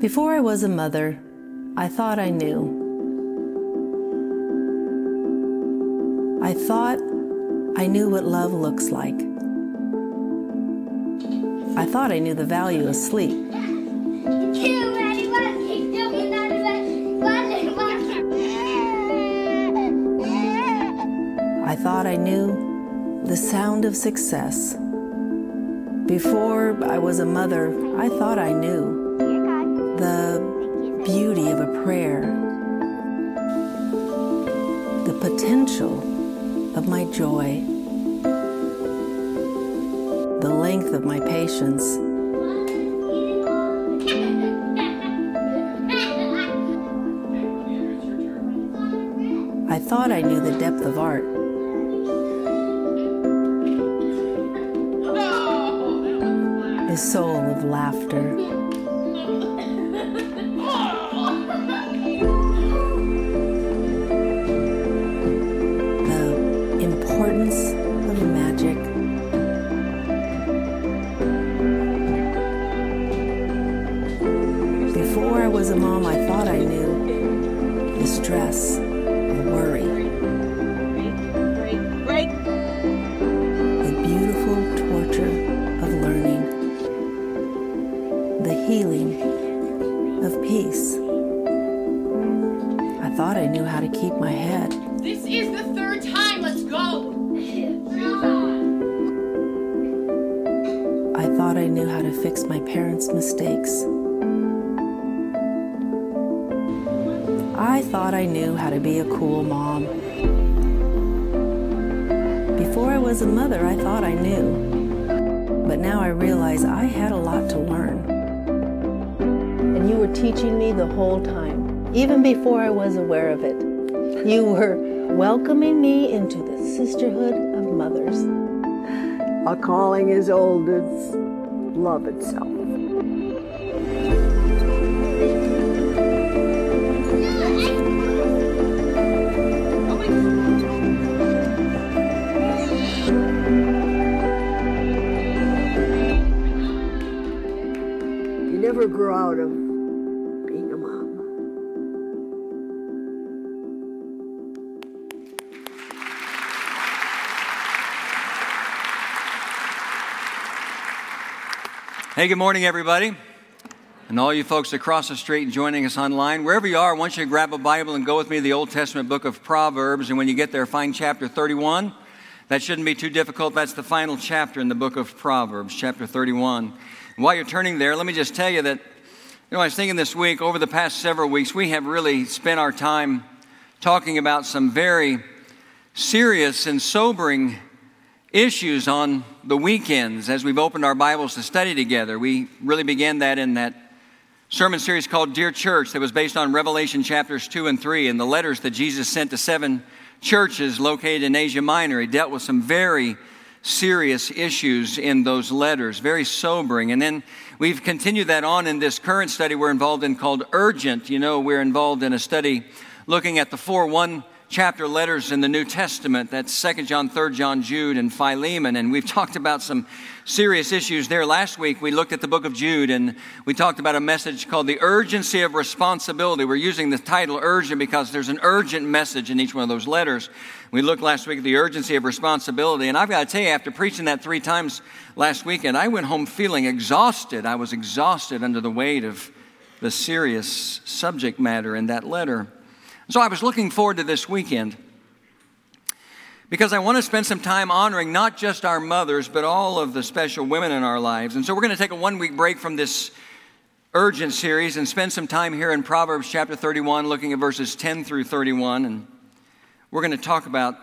Before I was a mother, I thought I knew. I thought I knew what love looks like. I thought I knew the value of sleep. I thought I knew the sound of success. Before I was a mother, I thought I knew the beauty of a prayer, the potential of my joy, the length of my patience. I thought I knew the depth of art. The soul of laughter. The importance of magic. Before I was a mom, I thought I knew the stress, parents' mistakes. I thought I knew how to be a cool mom. Before I was a mother, I thought I knew. But now I realize I had a lot to learn. And you were teaching me the whole time, even before I was aware of it. You were welcoming me into the sisterhood of mothers. A calling as old love itself. You never grow out of Hey, good morning, everybody. And all you folks across the street joining us online, wherever you are, I want you to grab a Bible and go with me to the Old Testament book of Proverbs. And when you get there, find chapter 31. That shouldn't be too difficult. That's the final chapter in the book of Proverbs, chapter 31. And while you're turning there, let me just tell you that, you know, I was thinking this week, over the past several weeks, we have really spent our time talking about some very serious and sobering issues on the weekends as we've opened our Bibles to study together. We really began that in that sermon series called Dear Church that was based on Revelation chapters 2 and 3 and the letters that Jesus sent to seven churches located in Asia Minor. He dealt with some very serious issues in those letters, very sobering. And then we've continued that on in this current study we're involved in called Urgent. You know, we're involved in a study looking at the four one chapter letters in the New Testament. That's 2 John, 3 John, Jude, and Philemon. And we've talked about some serious issues there. Last week we looked at the book of Jude and we talked about a message called the urgency of responsibility. We're using the title urgent because there's an urgent message in each one of those letters. We looked last week at the urgency of responsibility. And I've got to tell you, after preaching that three times last weekend, I went home feeling exhausted. I was exhausted under the weight of the serious subject matter in that letter. So I was looking forward to this weekend because I want to spend some time honoring not just our mothers, but all of the special women in our lives. And so we're going to take a one week break from this urgent series and spend some time here in Proverbs chapter 31, looking at verses 10 through 31. And we're going to talk about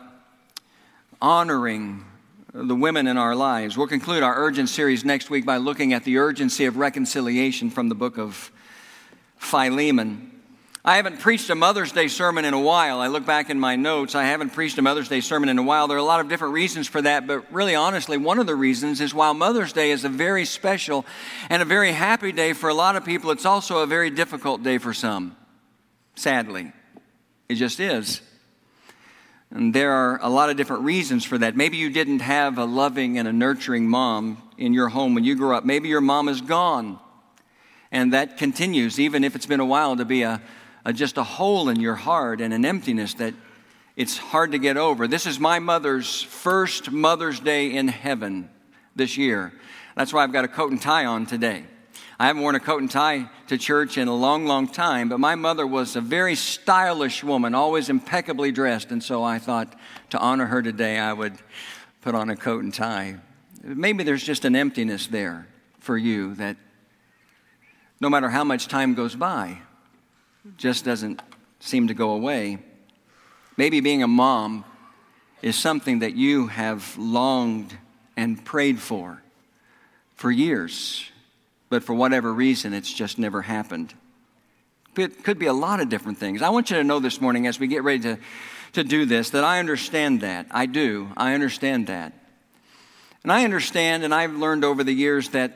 honoring the women in our lives. We'll conclude our urgent series next week by looking at the urgency of reconciliation from the book of Philemon. I haven't preached a Mother's Day sermon in a while. I look back in my notes. I haven't preached a Mother's Day sermon in a while. There are a lot of different reasons for that, but really, honestly, one of the reasons is while Mother's Day is a very special and a very happy day for a lot of people, it's also a very difficult day for some. Sadly, it just is. And there are a lot of different reasons for that. Maybe you didn't have a loving and a nurturing mom in your home when you grew up. Maybe your mom is gone. And that continues, even if it's been a while, to be a, a, just a hole in your heart and an emptiness that it's hard to get over. This is my mother's first Mother's Day in heaven this year. That's why I've got a coat and tie on today. I haven't worn a coat and tie to church in a long, long time, but my mother was a very stylish woman, always impeccably dressed, and so I thought to honor her today, I would put on a coat and tie. Maybe there's just an emptiness there for you that no matter how much time goes by, just doesn't seem to go away. Maybe being a mom is something that you have longed and prayed for for years, but for whatever reason, it's just never happened. It could be a lot of different things. I want you to know this morning as we get ready to, to do this that I understand that. I do. I understand that. And I understand, and I've learned over the years that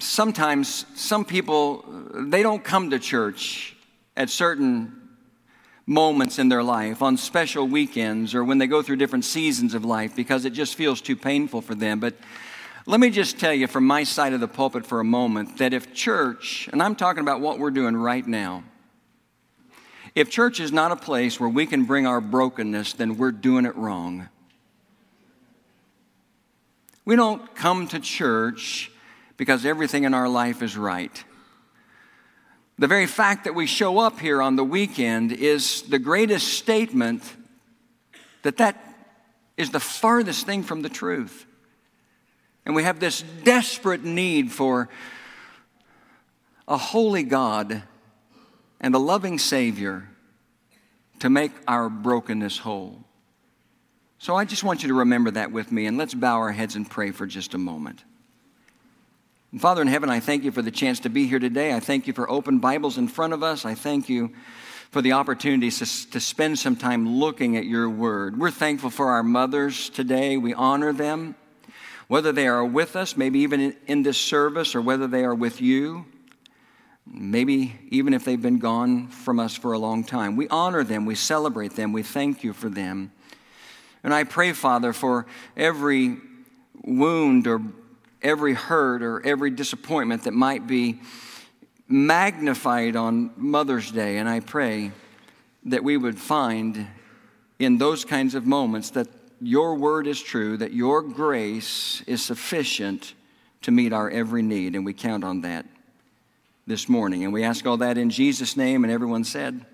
sometimes some people, they don't come to church at certain moments in their life, on special weekends, or when they go through different seasons of life because it just feels too painful for them. But let me just tell you from my side of the pulpit for a moment that if church, and I'm talking about what we're doing right now, if church is not a place where we can bring our brokenness, then we're doing it wrong. We don't come to church because everything in our life is right. The very fact that we show up here on the weekend is the greatest statement that that is the farthest thing from the truth. And we have this desperate need for a holy God and a loving Savior to make our brokenness whole. So I just want you to remember that with me, and let's bow our heads and pray for just a moment. And Father in heaven, I thank you for the chance to be here today. I thank you for open Bibles in front of us. I thank you for the opportunity to, to spend some time looking at your word. We're thankful for our mothers today. We honor them, whether they are with us, maybe even in this service, or whether they are with you. Maybe even if they've been gone from us for a long time. We honor them, we celebrate them, we thank you for them. And I pray, Father, for every wound or every hurt or every disappointment that might be magnified on Mother's Day. And I pray that we would find in those kinds of moments that your word is true, that your grace is sufficient to meet our every need. And we count on that this morning. And we ask all that in Jesus' name. And everyone said,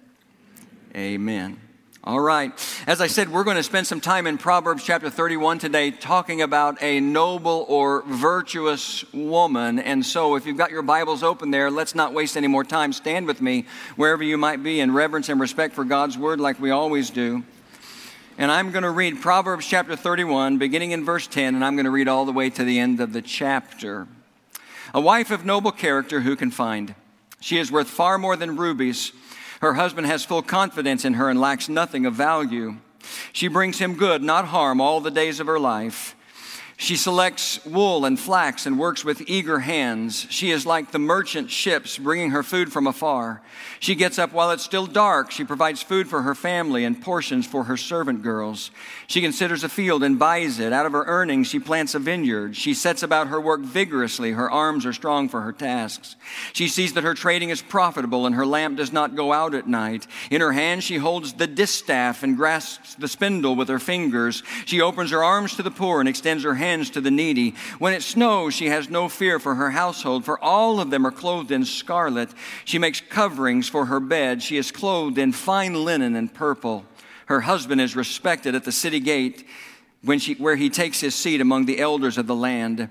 Amen. All right. As I said, we're going to spend some time in Proverbs chapter 31 today talking about a noble or virtuous woman. And so, if you've got your Bibles open there, let's not waste any more time. Stand with me wherever you might be in reverence and respect for God's word, like we always do. And I'm going to read Proverbs chapter 31, beginning in verse 10, and I'm going to read all the way to the end of the chapter. A wife of noble character who can find? She is worth far more than rubies. Her husband has full confidence in her and lacks nothing of value. She brings him good, not harm, all the days of her life. She selects wool and flax and works with eager hands. She is like the merchant ships bringing her food from afar. She gets up while it's still dark. She provides food for her family and portions for her servant girls. She considers a field and buys it. Out of her earnings, she plants a vineyard. She sets about her work vigorously. Her arms are strong for her tasks. She sees that her trading is profitable and her lamp does not go out at night. In her hand, she holds the distaff and grasps the spindle with her fingers. She opens her arms to the poor and extends her hand hands to the needy. When it snows, she has no fear for her household, for all of them are clothed in scarlet. She makes coverings for her bed. She is clothed in fine linen and purple. Her husband is respected at the city gate when she, where he takes his seat among the elders of the land.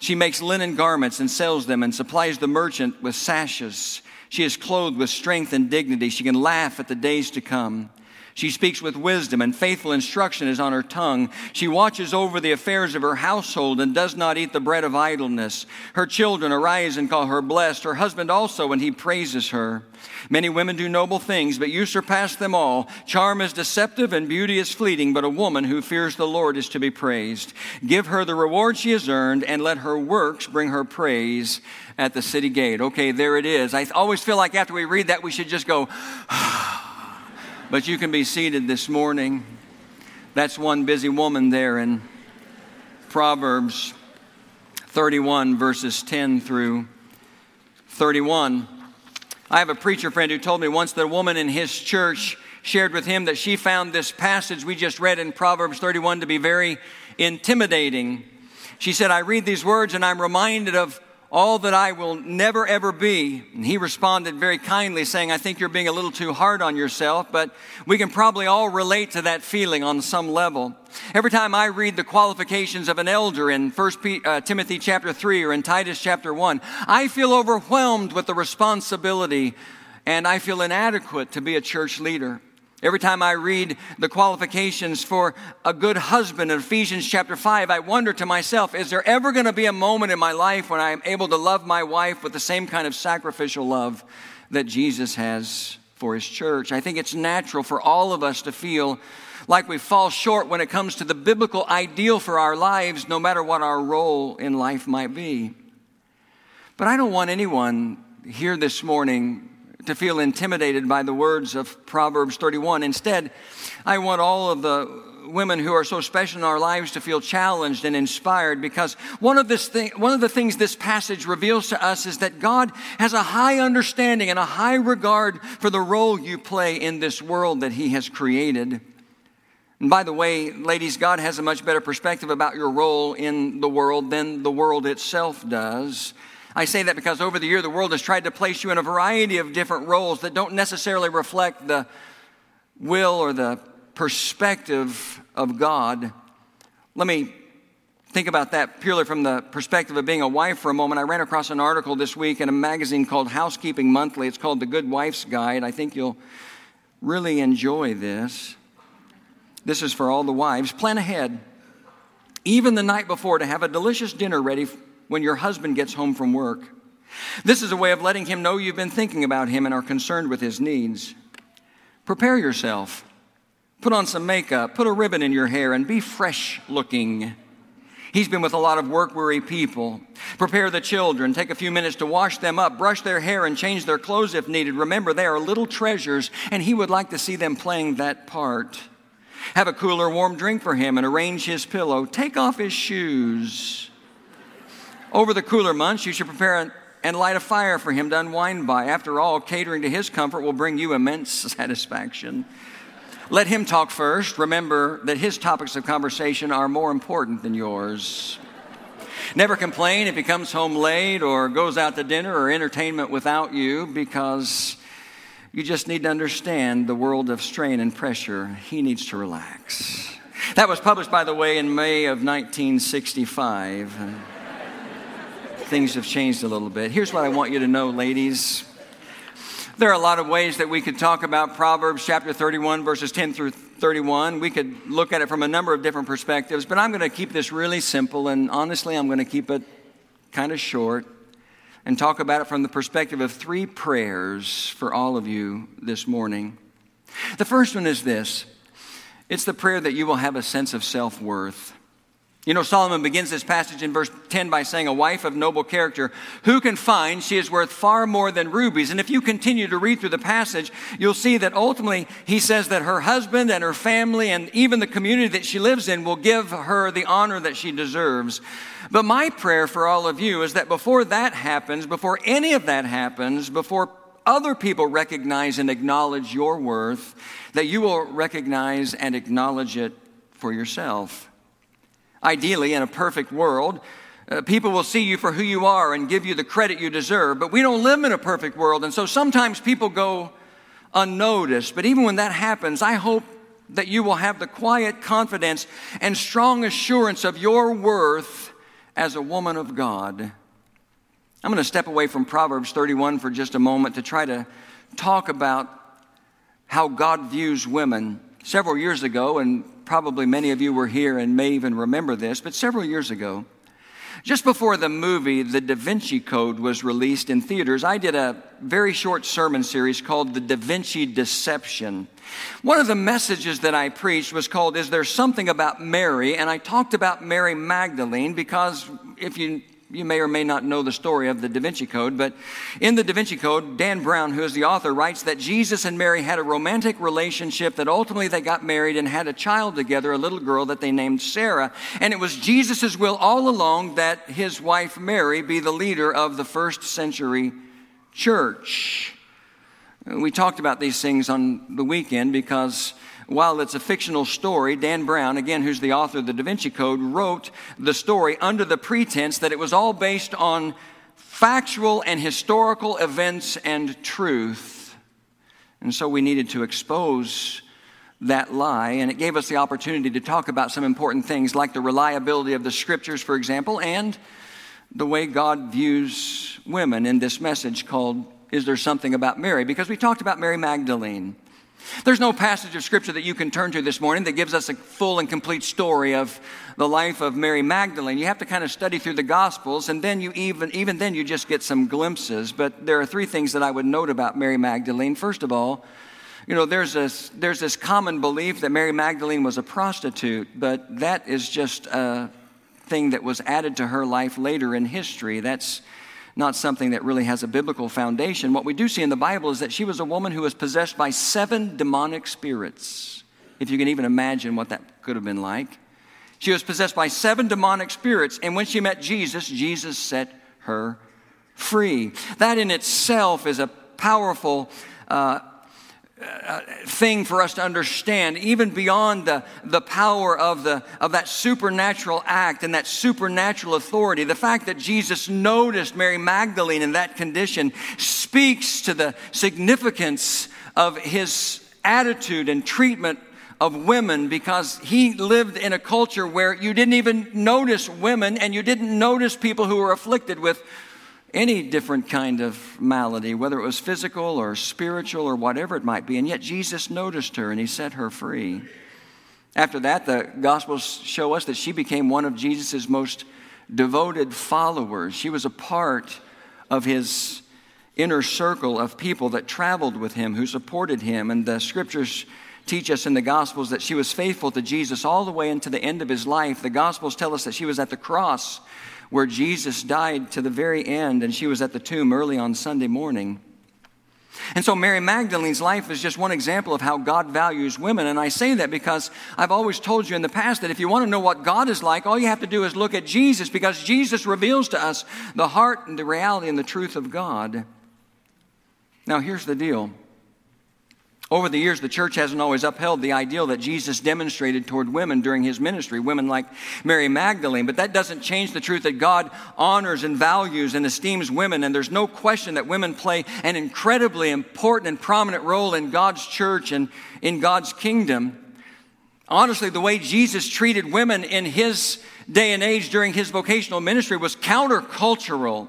She makes linen garments and sells them and supplies the merchant with sashes. She is clothed with strength and dignity. She can laugh at the days to come. She speaks with wisdom, and faithful instruction is on her tongue. She watches over the affairs of her household and does not eat the bread of idleness. Her children arise and call her blessed, her husband also, and he praises her. Many women do noble things, but you surpass them all. Charm is deceptive and beauty is fleeting, but a woman who fears the Lord is to be praised. Give her the reward she has earned, and let her works bring her praise at the city gate. Okay, there it is. I always feel like after we read that, we should just go, ah, But you can be seated this morning. That's one busy woman there in Proverbs 31, verses 10 through 31. I have a preacher friend who told me once that a woman in his church shared with him that she found this passage we just read in Proverbs 31 to be very intimidating. She said, I read these words and I'm reminded of all that I will never ever be. And he responded very kindly, saying, I think you're being a little too hard on yourself, but we can probably all relate to that feeling on some level. Every time I read the qualifications of an elder in 1 uh, Timothy chapter 3 or in Titus chapter 1, I feel overwhelmed with the responsibility and I feel inadequate to be a church leader. Every time I read the qualifications for a good husband in Ephesians chapter 5, I wonder to myself, is there ever going to be a moment in my life when I am able to love my wife with the same kind of sacrificial love that Jesus has for his church? I think it's natural for all of us to feel like we fall short when it comes to the biblical ideal for our lives, no matter what our role in life might be. But I don't want anyone here this morning to feel intimidated by the words of Proverbs 31. Instead, I want all of the women who are so special in our lives to feel challenged and inspired because one of, this thing, one of the things this passage reveals to us is that God has a high understanding and a high regard for the role you play in this world that He has created. And by the way, ladies, God has a much better perspective about your role in the world than the world itself does. I say that because over the year, the world has tried to place you in a variety of different roles that don't necessarily reflect the will or the perspective of God. Let me think about that purely from the perspective of being a wife for a moment. I ran across an article this week in a magazine called Housekeeping Monthly. It's called The Good Wife's Guide. I think you'll really enjoy this. This is for all the wives. Plan ahead, even the night before, to have a delicious dinner ready when your husband gets home from work. This is a way of letting him know you've been thinking about him and are concerned with his needs. Prepare yourself. Put on some makeup, put a ribbon in your hair, and be fresh looking. He's been with a lot of work weary people. Prepare the children. Take a few minutes to wash them up, brush their hair, and change their clothes if needed. Remember, they are little treasures, and he would like to see them playing that part. Have a cooler, warm drink for him and arrange his pillow. Take off his shoes. Over the cooler months, you should prepare and light a fire for him to unwind by. After all, catering to his comfort will bring you immense satisfaction. Let him talk first. Remember that his topics of conversation are more important than yours. Never complain if he comes home late or goes out to dinner or entertainment without you because you just need to understand the world of strain and pressure. He needs to relax. That was published, by the way, in May of 1965 things have changed a little bit. Here's what I want you to know, ladies. There are a lot of ways that we could talk about Proverbs chapter 31, verses 10 through 31. We could look at it from a number of different perspectives, but I'm going to keep this really simple, and honestly, I'm going to keep it kind of short and talk about it from the perspective of three prayers for all of you this morning. The first one is this it's the prayer that you will have a sense of self worth. You know, Solomon begins this passage in verse 10 by saying, A wife of noble character, who can find she is worth far more than rubies? And if you continue to read through the passage, you'll see that ultimately he says that her husband and her family and even the community that she lives in will give her the honor that she deserves. But my prayer for all of you is that before that happens, before any of that happens, before other people recognize and acknowledge your worth, that you will recognize and acknowledge it for yourself. Ideally, in a perfect world, uh, people will see you for who you are and give you the credit you deserve. But we don't live in a perfect world, and so sometimes people go unnoticed. But even when that happens, I hope that you will have the quiet confidence and strong assurance of your worth as a woman of God. I'm going to step away from Proverbs 31 for just a moment to try to talk about how God views women. Several years ago, and probably many of you were here and may even remember this, but several years ago, just before the movie The Da Vinci Code was released in theaters, I did a very short sermon series called The Da Vinci Deception. One of the messages that I preached was called Is There Something About Mary? And I talked about Mary Magdalene because if you you may or may not know the story of the Da Vinci Code, but in the Da Vinci Code, Dan Brown, who is the author, writes that Jesus and Mary had a romantic relationship, that ultimately they got married and had a child together, a little girl that they named Sarah. And it was Jesus' will all along that his wife Mary be the leader of the first century church. We talked about these things on the weekend because while it's a fictional story, Dan Brown, again, who's the author of the Da Vinci Code, wrote the story under the pretense that it was all based on factual and historical events and truth. And so we needed to expose that lie, and it gave us the opportunity to talk about some important things like the reliability of the scriptures, for example, and the way God views women in this message called Is There Something About Mary? Because we talked about Mary Magdalene. There's no passage of scripture that you can turn to this morning that gives us a full and complete story of the life of Mary Magdalene. You have to kind of study through the gospels and then you even even then you just get some glimpses, but there are three things that I would note about Mary Magdalene. First of all, you know, there's this, there's this common belief that Mary Magdalene was a prostitute, but that is just a thing that was added to her life later in history. That's not something that really has a biblical foundation. What we do see in the Bible is that she was a woman who was possessed by seven demonic spirits, if you can even imagine what that could have been like. She was possessed by seven demonic spirits, and when she met Jesus, Jesus set her free. That in itself is a powerful uh, thing for us to understand, even beyond the, the power of, the, of that supernatural act and that supernatural authority. The fact that Jesus noticed Mary Magdalene in that condition speaks to the significance of his attitude and treatment of women because he lived in a culture where you didn't even notice women and you didn't notice people who were afflicted with any different kind of malady, whether it was physical or spiritual or whatever it might be. And yet Jesus noticed her and he set her free. After that, the Gospels show us that she became one of Jesus' most devoted followers. She was a part of his inner circle of people that traveled with him, who supported him. And the scriptures teach us in the Gospels that she was faithful to Jesus all the way into the end of his life. The Gospels tell us that she was at the cross where Jesus died to the very end, and she was at the tomb early on Sunday morning. And so, Mary Magdalene's life is just one example of how God values women. And I say that because I've always told you in the past that if you want to know what God is like, all you have to do is look at Jesus because Jesus reveals to us the heart and the reality and the truth of God. Now, here's the deal over the years, the church hasn't always upheld the ideal that Jesus demonstrated toward women during his ministry, women like Mary Magdalene. But that doesn't change the truth that God honors and values and esteems women. And there's no question that women play an incredibly important and prominent role in God's church and in God's kingdom. Honestly, the way Jesus treated women in his day and age during his vocational ministry was countercultural.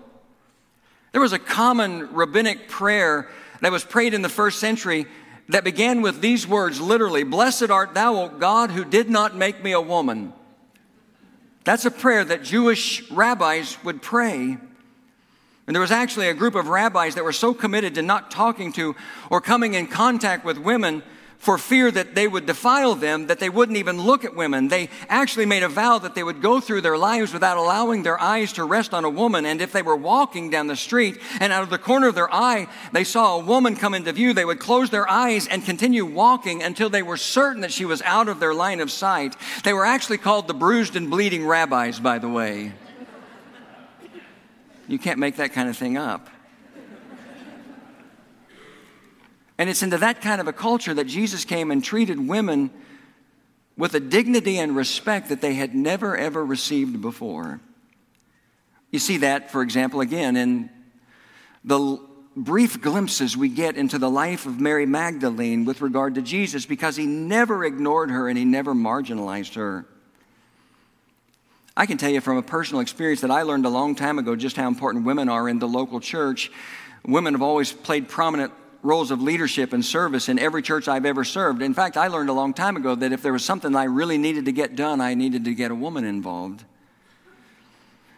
There was a common rabbinic prayer that was prayed in the first century that began with these words literally Blessed art thou, O God, who did not make me a woman. That's a prayer that Jewish rabbis would pray. And there was actually a group of rabbis that were so committed to not talking to or coming in contact with women for fear that they would defile them, that they wouldn't even look at women. They actually made a vow that they would go through their lives without allowing their eyes to rest on a woman. And if they were walking down the street and out of the corner of their eye they saw a woman come into view, they would close their eyes and continue walking until they were certain that she was out of their line of sight. They were actually called the bruised and bleeding rabbis, by the way. You can't make that kind of thing up. And it's into that kind of a culture that Jesus came and treated women with a dignity and respect that they had never, ever received before. You see that, for example, again, in the brief glimpses we get into the life of Mary Magdalene with regard to Jesus because he never ignored her and he never marginalized her. I can tell you from a personal experience that I learned a long time ago just how important women are in the local church. Women have always played prominent roles of leadership and service in every church I've ever served. In fact, I learned a long time ago that if there was something I really needed to get done, I needed to get a woman involved.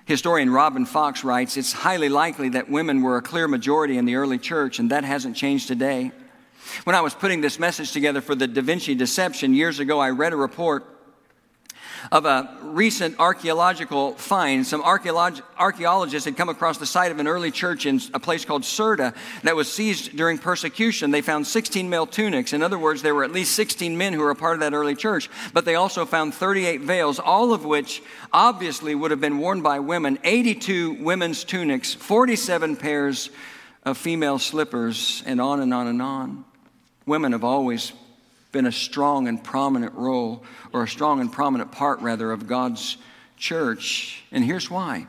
Historian Robin Fox writes It's highly likely that women were a clear majority in the early church, and that hasn't changed today. When I was putting this message together for the Da Vinci Deception years ago, I read a report of a recent archaeological find. Some archaeologists had come across the site of an early church in a place called Cirta that was seized during persecution. They found 16 male tunics. In other words, there were at least 16 men who were a part of that early church. But they also found 38 veils, all of which obviously would have been worn by women, 82 women's tunics, 47 pairs of female slippers, and on and on and on. Women have always been a strong and prominent role, or a strong and prominent part, rather, of God's church. And here's why.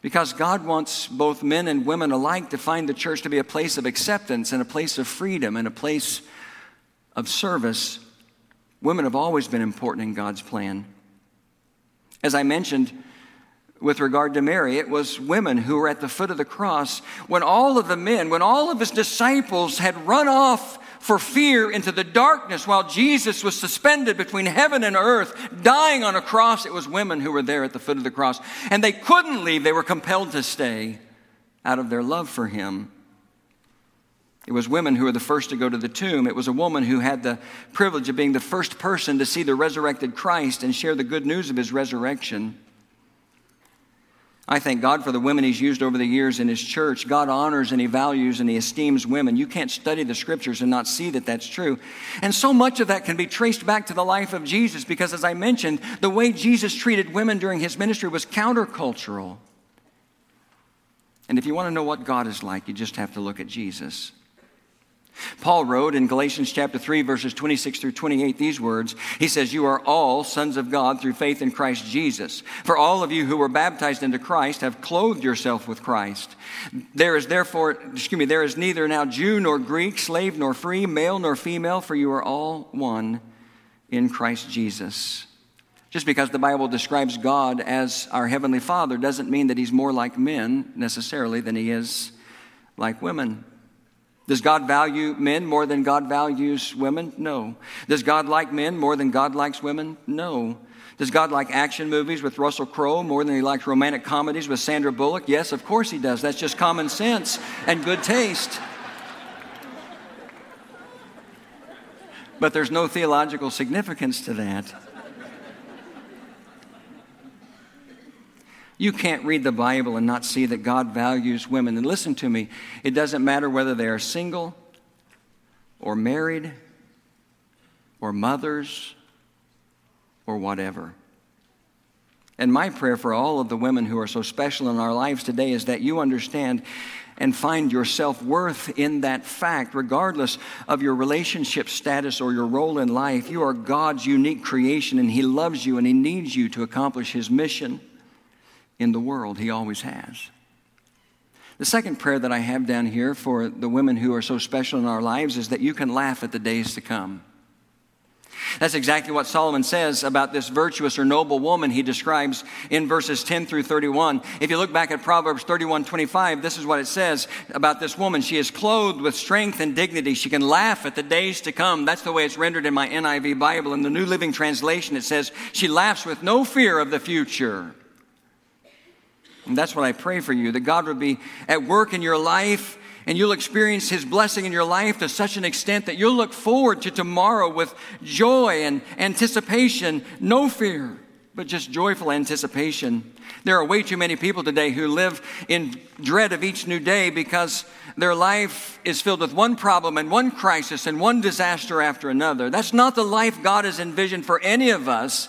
Because God wants both men and women alike to find the church to be a place of acceptance and a place of freedom and a place of service. Women have always been important in God's plan. As I mentioned, with regard to Mary, it was women who were at the foot of the cross when all of the men, when all of his disciples had run off for fear into the darkness while Jesus was suspended between heaven and earth, dying on a cross. It was women who were there at the foot of the cross. And they couldn't leave, they were compelled to stay out of their love for him. It was women who were the first to go to the tomb. It was a woman who had the privilege of being the first person to see the resurrected Christ and share the good news of his resurrection. I thank God for the women He's used over the years in His church. God honors and He values and He esteems women. You can't study the scriptures and not see that that's true. And so much of that can be traced back to the life of Jesus because, as I mentioned, the way Jesus treated women during His ministry was countercultural. And if you want to know what God is like, you just have to look at Jesus. Paul wrote in Galatians chapter 3, verses 26 through 28, these words. He says, You are all sons of God through faith in Christ Jesus. For all of you who were baptized into Christ have clothed yourself with Christ. There is therefore, excuse me, there is neither now Jew nor Greek, slave nor free, male nor female, for you are all one in Christ Jesus. Just because the Bible describes God as our Heavenly Father doesn't mean that He's more like men necessarily than He is like women. Does God value men more than God values women? No. Does God like men more than God likes women? No. Does God like action movies with Russell Crowe more than he likes romantic comedies with Sandra Bullock? Yes, of course he does. That's just common sense and good taste. But there's no theological significance to that. You can't read the Bible and not see that God values women. And listen to me, it doesn't matter whether they are single or married or mothers or whatever. And my prayer for all of the women who are so special in our lives today is that you understand and find your self worth in that fact, regardless of your relationship status or your role in life. You are God's unique creation, and He loves you and He needs you to accomplish His mission in the world. He always has. The second prayer that I have down here for the women who are so special in our lives is that you can laugh at the days to come. That's exactly what Solomon says about this virtuous or noble woman he describes in verses 10 through 31. If you look back at Proverbs 31 25, this is what it says about this woman. She is clothed with strength and dignity. She can laugh at the days to come. That's the way it's rendered in my NIV Bible. In the New Living Translation, it says, She laughs with no fear of the future. And that's what I pray for you that God would be at work in your life and you'll experience His blessing in your life to such an extent that you'll look forward to tomorrow with joy and anticipation, no fear, but just joyful anticipation. There are way too many people today who live in dread of each new day because their life is filled with one problem and one crisis and one disaster after another. That's not the life God has envisioned for any of us.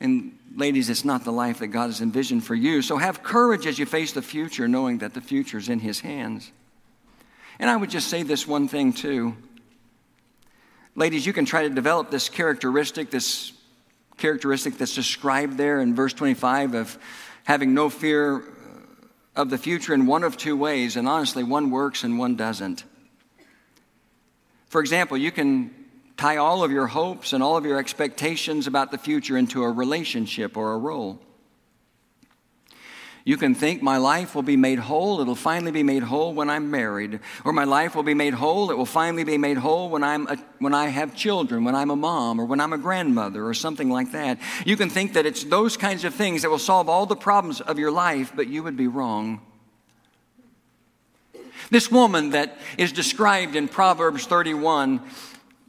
And ladies, it's not the life that God has envisioned for you. So have courage as you face the future, knowing that the future is in His hands. And I would just say this one thing, too. Ladies, you can try to develop this characteristic, this characteristic that's described there in verse 25 of having no fear of the future in one of two ways. And honestly, one works and one doesn't. For example, you can tie all of your hopes and all of your expectations about the future into a relationship or a role. You can think my life will be made whole. It'll finally be made whole when I'm married. Or my life will be made whole. It will finally be made whole when, I'm a, when I have children, when I'm a mom, or when I'm a grandmother, or something like that. You can think that it's those kinds of things that will solve all the problems of your life, but you would be wrong. This woman that is described in Proverbs 31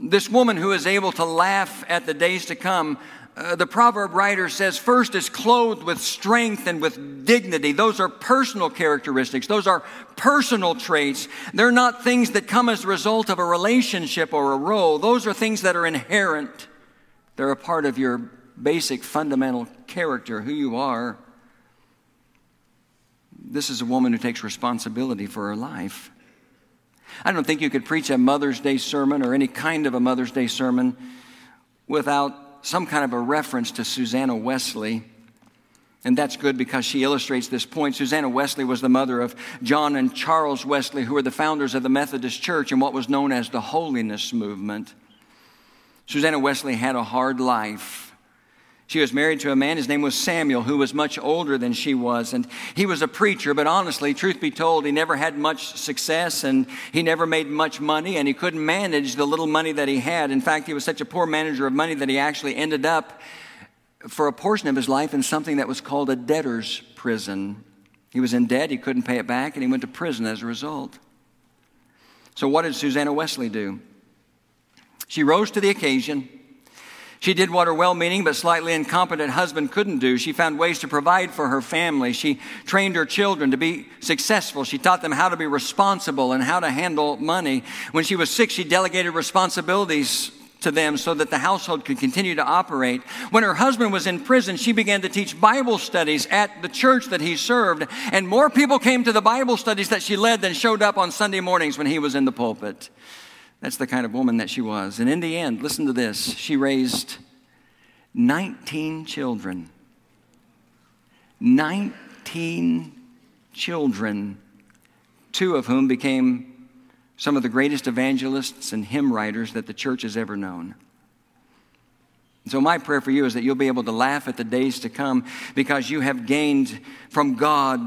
this woman who is able to laugh at the days to come, uh, the proverb writer says, first is clothed with strength and with dignity. Those are personal characteristics. Those are personal traits. They're not things that come as a result of a relationship or a role. Those are things that are inherent. They're a part of your basic fundamental character, who you are. this is a woman who takes responsibility for her life. I don't think you could preach a Mother's Day sermon or any kind of a Mother's Day sermon without some kind of a reference to Susanna Wesley. And that's good because she illustrates this point. Susanna Wesley was the mother of John and Charles Wesley, who were the founders of the Methodist Church and what was known as the Holiness Movement. Susanna Wesley had a hard life. She was married to a man, his name was Samuel, who was much older than she was. And he was a preacher, but honestly, truth be told, he never had much success and he never made much money and he couldn't manage the little money that he had. In fact, he was such a poor manager of money that he actually ended up for a portion of his life in something that was called a debtor's prison. He was in debt, he couldn't pay it back, and he went to prison as a result. So, what did Susanna Wesley do? She rose to the occasion. She did what her well meaning but slightly incompetent husband couldn't do. She found ways to provide for her family. She trained her children to be successful. She taught them how to be responsible and how to handle money. When she was sick, she delegated responsibilities to them so that the household could continue to operate. When her husband was in prison, she began to teach Bible studies at the church that he served, and more people came to the Bible studies that she led than showed up on Sunday mornings when he was in the pulpit. That's the kind of woman that she was. And in the end, listen to this she raised 19 children. 19 children, two of whom became some of the greatest evangelists and hymn writers that the church has ever known. So, my prayer for you is that you'll be able to laugh at the days to come because you have gained from God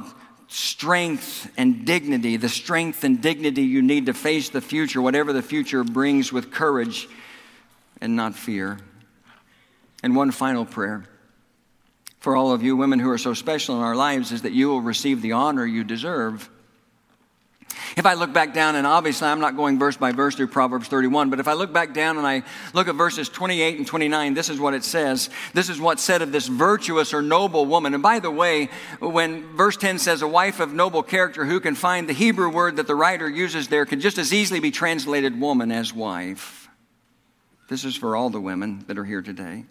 strength and dignity, the strength and dignity you need to face the future, whatever the future brings, with courage and not fear. And one final prayer for all of you women who are so special in our lives is that you will receive the honor you deserve if I look back down, and obviously I'm not going verse by verse through Proverbs 31, but if I look back down and I look at verses 28 and 29, this is what it says. This is what's said of this virtuous or noble woman. And by the way, when verse 10 says a wife of noble character, who can find the Hebrew word that the writer uses there could just as easily be translated woman as wife. This is for all the women that are here today.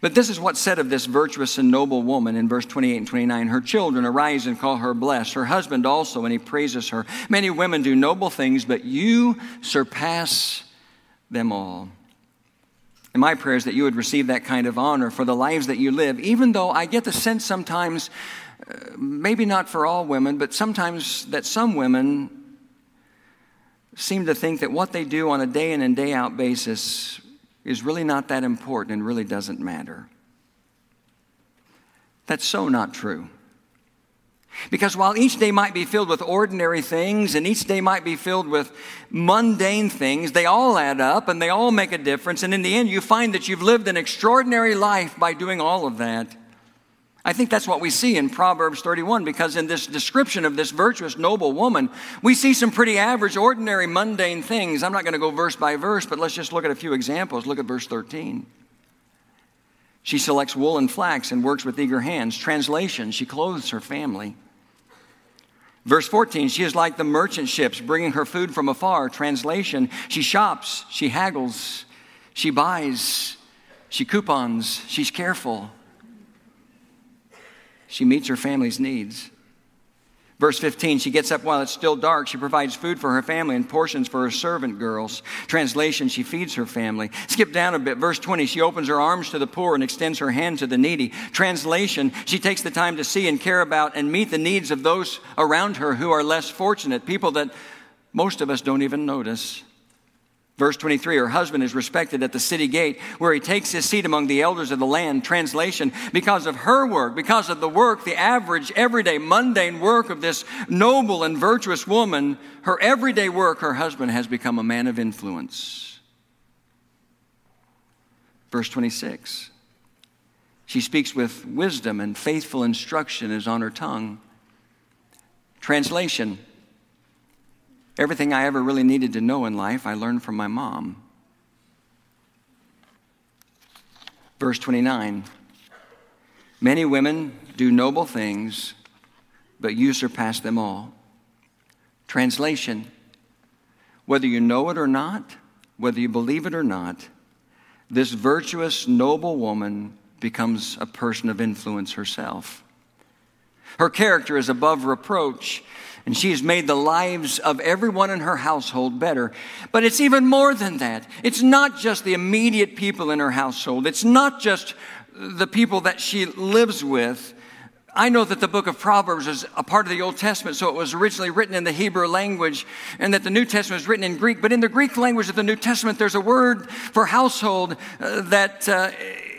But this is what's said of this virtuous and noble woman in verse 28 and 29. Her children arise and call her blessed. Her husband also, and he praises her. Many women do noble things, but you surpass them all. And my prayer is that you would receive that kind of honor for the lives that you live, even though I get the sense sometimes, uh, maybe not for all women, but sometimes that some women seem to think that what they do on a day in and day out basis is really not that important and really doesn't matter. That's so not true. Because while each day might be filled with ordinary things and each day might be filled with mundane things, they all add up and they all make a difference. And in the end, you find that you've lived an extraordinary life by doing all of that. I think that's what we see in Proverbs 31 because in this description of this virtuous, noble woman, we see some pretty average, ordinary, mundane things. I'm not going to go verse by verse, but let's just look at a few examples. Look at verse 13. She selects wool and flax and works with eager hands. Translation, she clothes her family. Verse 14, she is like the merchant ships bringing her food from afar. Translation, she shops, she haggles, she buys, she coupons, she's careful. She meets her family's needs. Verse 15, she gets up while it's still dark. She provides food for her family and portions for her servant girls. Translation, she feeds her family. Skip down a bit. Verse 20, she opens her arms to the poor and extends her hand to the needy. Translation, she takes the time to see and care about and meet the needs of those around her who are less fortunate, people that most of us don't even notice. Verse 23 Her husband is respected at the city gate, where he takes his seat among the elders of the land. Translation Because of her work, because of the work, the average, everyday, mundane work of this noble and virtuous woman, her everyday work, her husband has become a man of influence. Verse 26 She speaks with wisdom, and faithful instruction is on her tongue. Translation Everything I ever really needed to know in life, I learned from my mom. Verse 29 Many women do noble things, but you surpass them all. Translation Whether you know it or not, whether you believe it or not, this virtuous, noble woman becomes a person of influence herself. Her character is above reproach, and she has made the lives of everyone in her household better. But it's even more than that. It's not just the immediate people in her household, it's not just the people that she lives with. I know that the book of Proverbs is a part of the Old Testament, so it was originally written in the Hebrew language, and that the New Testament was written in Greek. But in the Greek language of the New Testament, there's a word for household uh, that uh,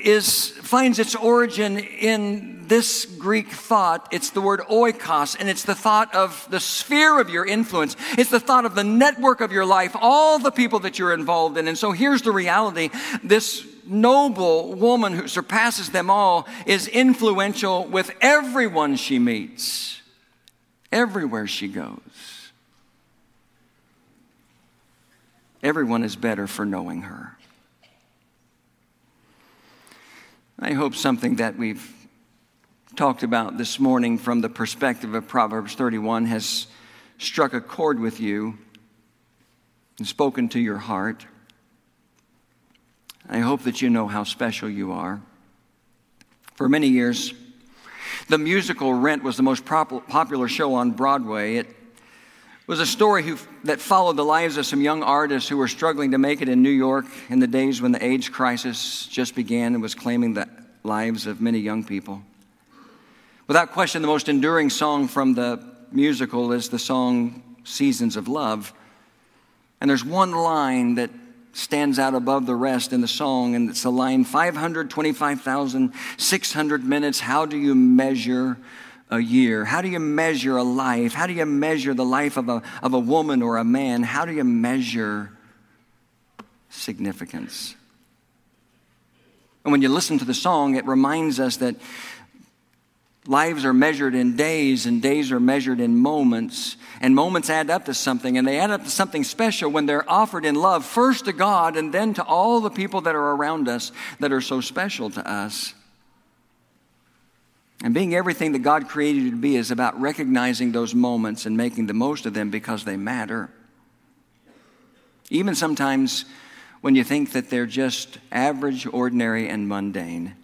is, finds its origin in this Greek thought. It's the word oikos, and it's the thought of the sphere of your influence. It's the thought of the network of your life, all the people that you're involved in. And so here's the reality this noble woman who surpasses them all is influential with everyone she meets, everywhere she goes. Everyone is better for knowing her. I hope something that we've talked about this morning from the perspective of Proverbs 31 has struck a chord with you and spoken to your heart. I hope that you know how special you are. For many years, the musical Rent was the most popular show on Broadway. It was a story who, that followed the lives of some young artists who were struggling to make it in New York in the days when the AIDS crisis just began and was claiming the lives of many young people. Without question, the most enduring song from the musical is the song Seasons of Love. And there's one line that stands out above the rest in the song, and it's the line 525,600 minutes. How do you measure a year? How do you measure a life? How do you measure the life of a, of a woman or a man? How do you measure significance? And when you listen to the song, it reminds us that lives are measured in days and days are measured in moments and moments add up to something and they add up to something special when they're offered in love first to god and then to all the people that are around us that are so special to us and being everything that God created you to be is about recognizing those moments and making the most of them because they matter. Even sometimes when you think that they're just average, ordinary, and mundane.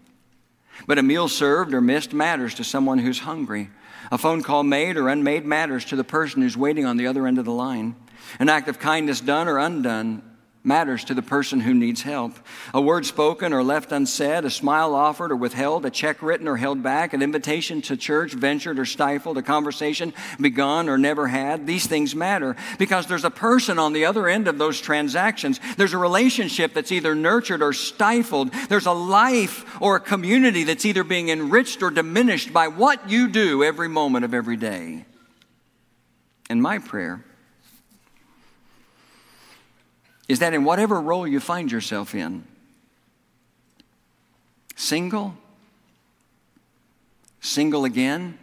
But a meal served or missed matters to someone who's hungry. A phone call made or unmade matters to the person who's waiting on the other end of the line. An act of kindness done or undone matters to the person who needs help. A word spoken or left unsaid, a smile offered or withheld, a check written or held back, an invitation to church ventured or stifled, a conversation begun or never had. These things matter because there's a person on the other end of those transactions. There's a relationship that's either nurtured or stifled. There's a life or a community that's either being enriched or diminished by what you do every moment of every day. And my prayer is that in whatever role you find yourself in, single, single again,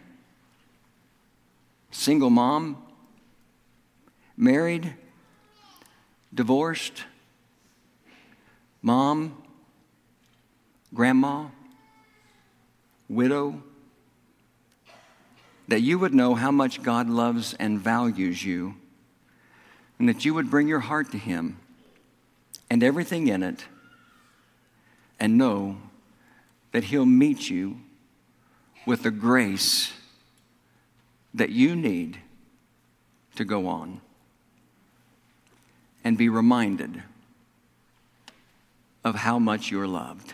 single mom, married, divorced, mom, grandma, widow, that you would know how much God loves and values you, and that you would bring your heart to Him and everything in it and know that He'll meet you with the grace that you need to go on. And be reminded of how much you're loved.